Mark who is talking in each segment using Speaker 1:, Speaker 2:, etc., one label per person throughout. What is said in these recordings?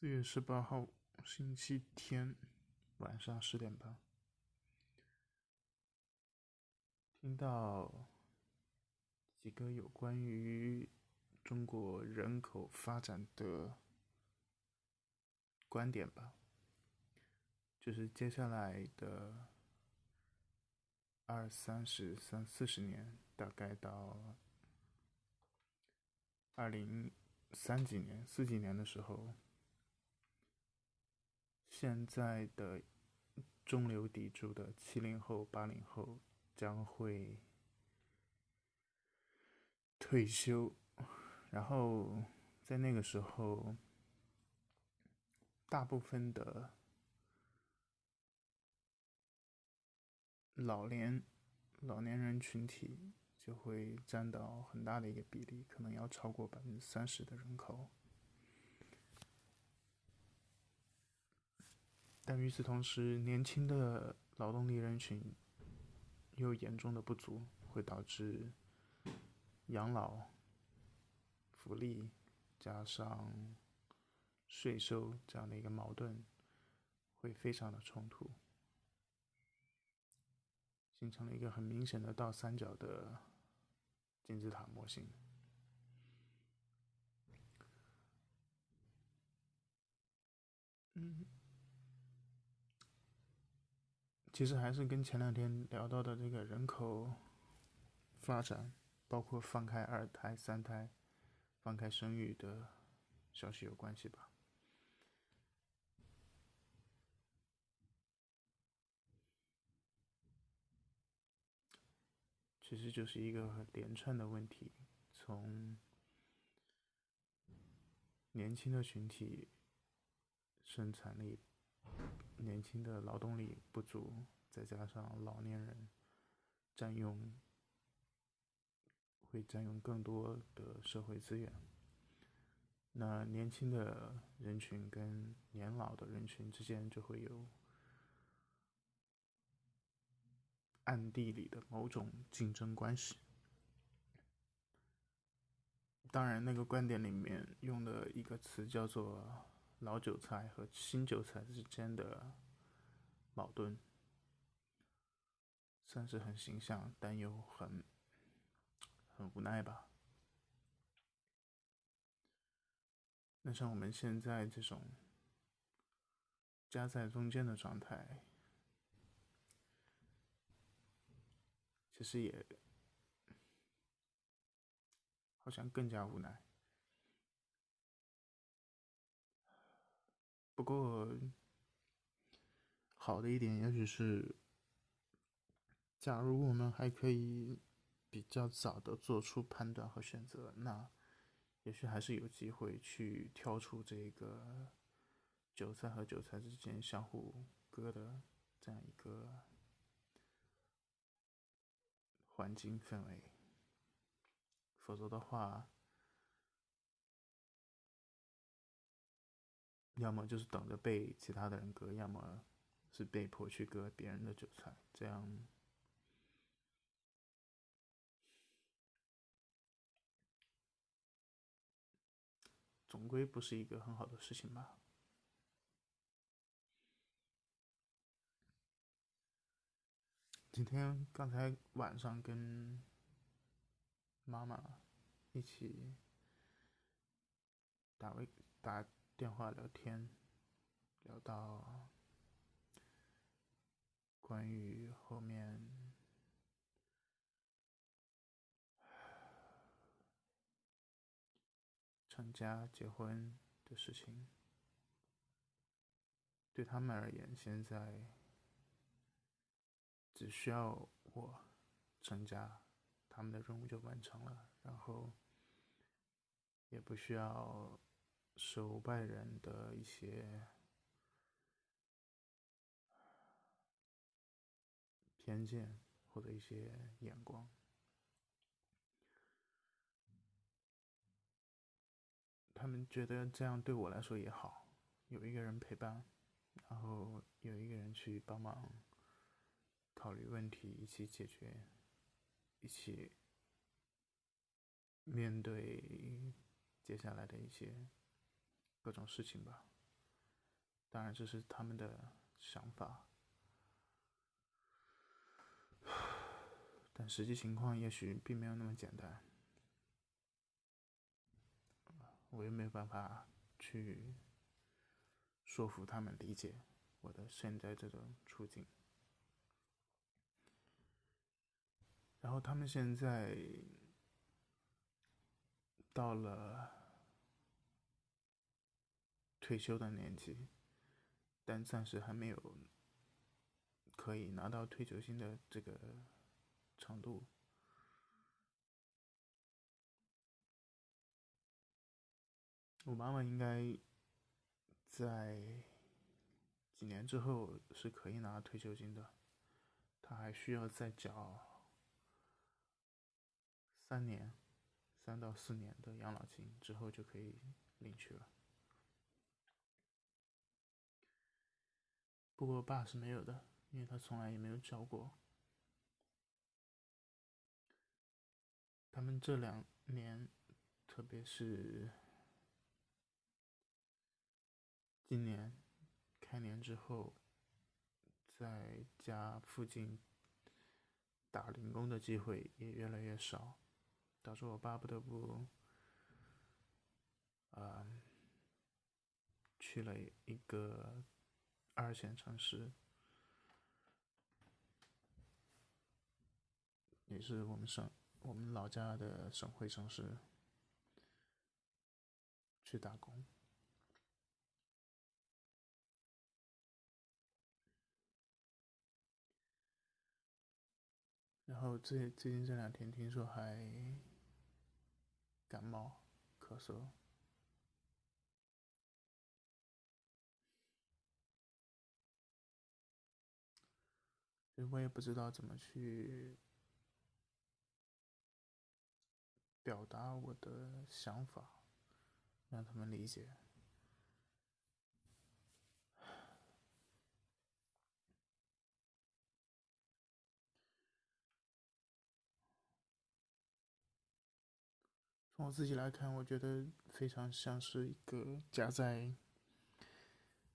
Speaker 1: 四月十八号，星期天晚上十点半，听到几个有关于中国人口发展的观点吧，就是接下来的二三十、三四十年，大概到二零三几年、四几年的时候。现在的中流砥柱的七零后、八零后将会退休，然后在那个时候，大部分的老年老年人群体就会占到很大的一个比例，可能要超过百分之三十的人口。但与此同时，年轻的劳动力人群又严重的不足，会导致养老、福利加上税收这样的一个矛盾，会非常的冲突，形成了一个很明显的倒三角的金字塔模型。嗯。其实还是跟前两天聊到的这个人口发展，包括放开二胎、三胎、放开生育的消息有关系吧。其实就是一个连串的问题，从年轻的群体生产力。年轻的劳动力不足，再加上老年人占用，会占用更多的社会资源。那年轻的人群跟年老的人群之间就会有暗地里的某种竞争关系。当然，那个观点里面用的一个词叫做。老韭菜和新韭菜之间的矛盾，算是很形象，但又很很无奈吧。那像我们现在这种夹在中间的状态，其实也好像更加无奈。不过，好的一点也许是，假如我们还可以比较早的做出判断和选择，那也许还是有机会去挑出这个韭菜和韭菜之间相互割的这样一个环境氛围，否则的话。要么就是等着被其他的人割，要么是被迫去割别人的韭菜，这样总归不是一个很好的事情吧。今天刚才晚上跟妈妈一起打微打。电话聊天，聊到关于后面成家结婚的事情，对他们而言，现在只需要我成家，他们的任务就完成了，然后也不需要。受外人的一些偏见或者一些眼光，他们觉得这样对我来说也好，有一个人陪伴，然后有一个人去帮忙考虑问题，一起解决，一起面对接下来的一些。各种事情吧。当然这是他们的想法，但实际情况也许并没有那么简单。我也没有办法去说服他们理解我的现在这种处境。然后他们现在到了退休的年纪，但暂时还没有可以拿到退休金的这个程度。我妈妈应该在几年之后是可以拿退休金的，她还需要再缴三年，三到四年的养老金之后就可以领取了。不过我爸是没有的，因为他从来也没有交过。他们这两年，特别是。今年开年之后，在家附近打零工的机会也越来越少，导致我爸不得不，啊，去了一个二线城市，也是我们省我们老家的省会城市，去打工。然后最最近这两天听说还感冒咳嗽，我也不知道怎么去表达我的想法，让他们理解。从我自己来看，我觉得非常像是一个夹在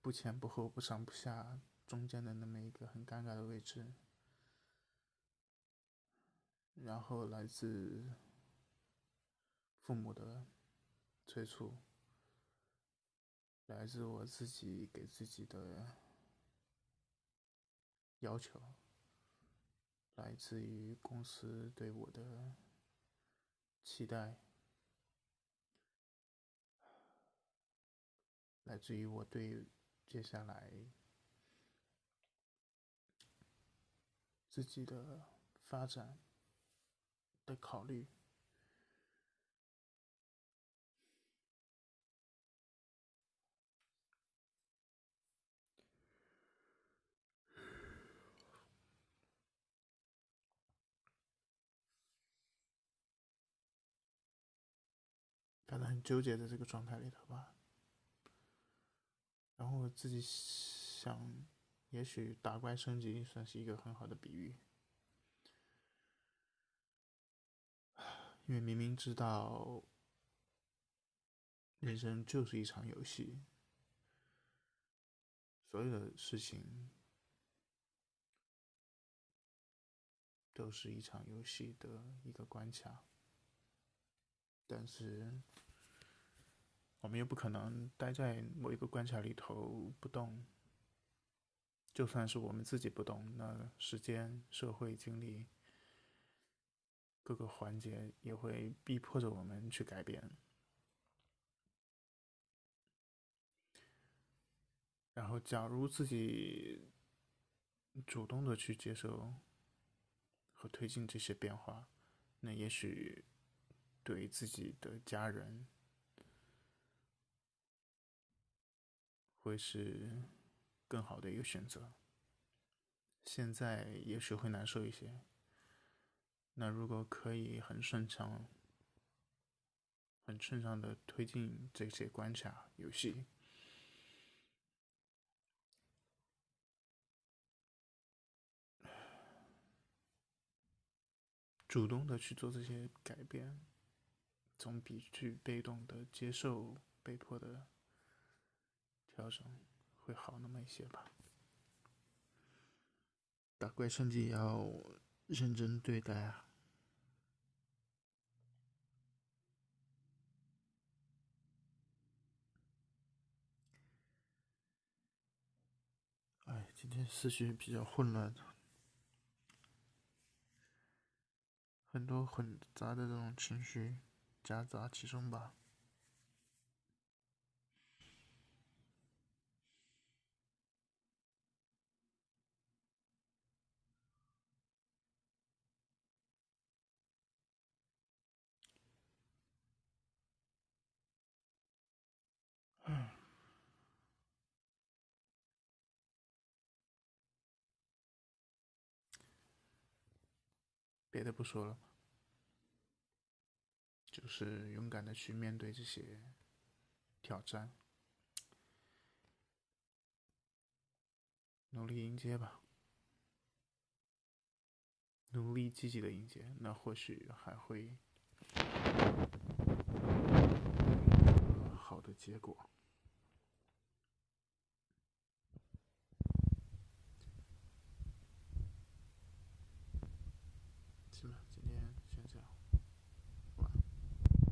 Speaker 1: 不前不后、不上不下中间的那么一个很尴尬的位置。然后来自父母的催促，来自我自己给自己的要求，来自于公司对我的期待。来自于我对接下来自己的发展的考虑，反正很纠结的这个状态里头吧。然后我自己想，也许打怪升级算是一个很好的比喻，因为明明知道人生就是一场游戏，所有的事情都是一场游戏的一个关卡，但是。我们又不可能待在某一个关卡里头不动。就算是我们自己不懂，那时间、社会、经历各个环节也会逼迫着我们去改变。然后，假如自己主动的去接受和推进这些变化，那也许对自己的家人。会是更好的一个选择。现在也许会难受一些。那如果可以很顺畅、很顺畅的推进这些关卡游戏，主动的去做这些改变，总比去被动的接受被迫的。调整会好那么一些吧。打怪升级也要认真对待啊！哎，今天思绪比较混乱，很多混杂的这种情绪夹杂其中吧。别的不说了。就是勇敢的去面对这些挑战。努力迎接吧。努力积极的迎接那或许还会好的结果。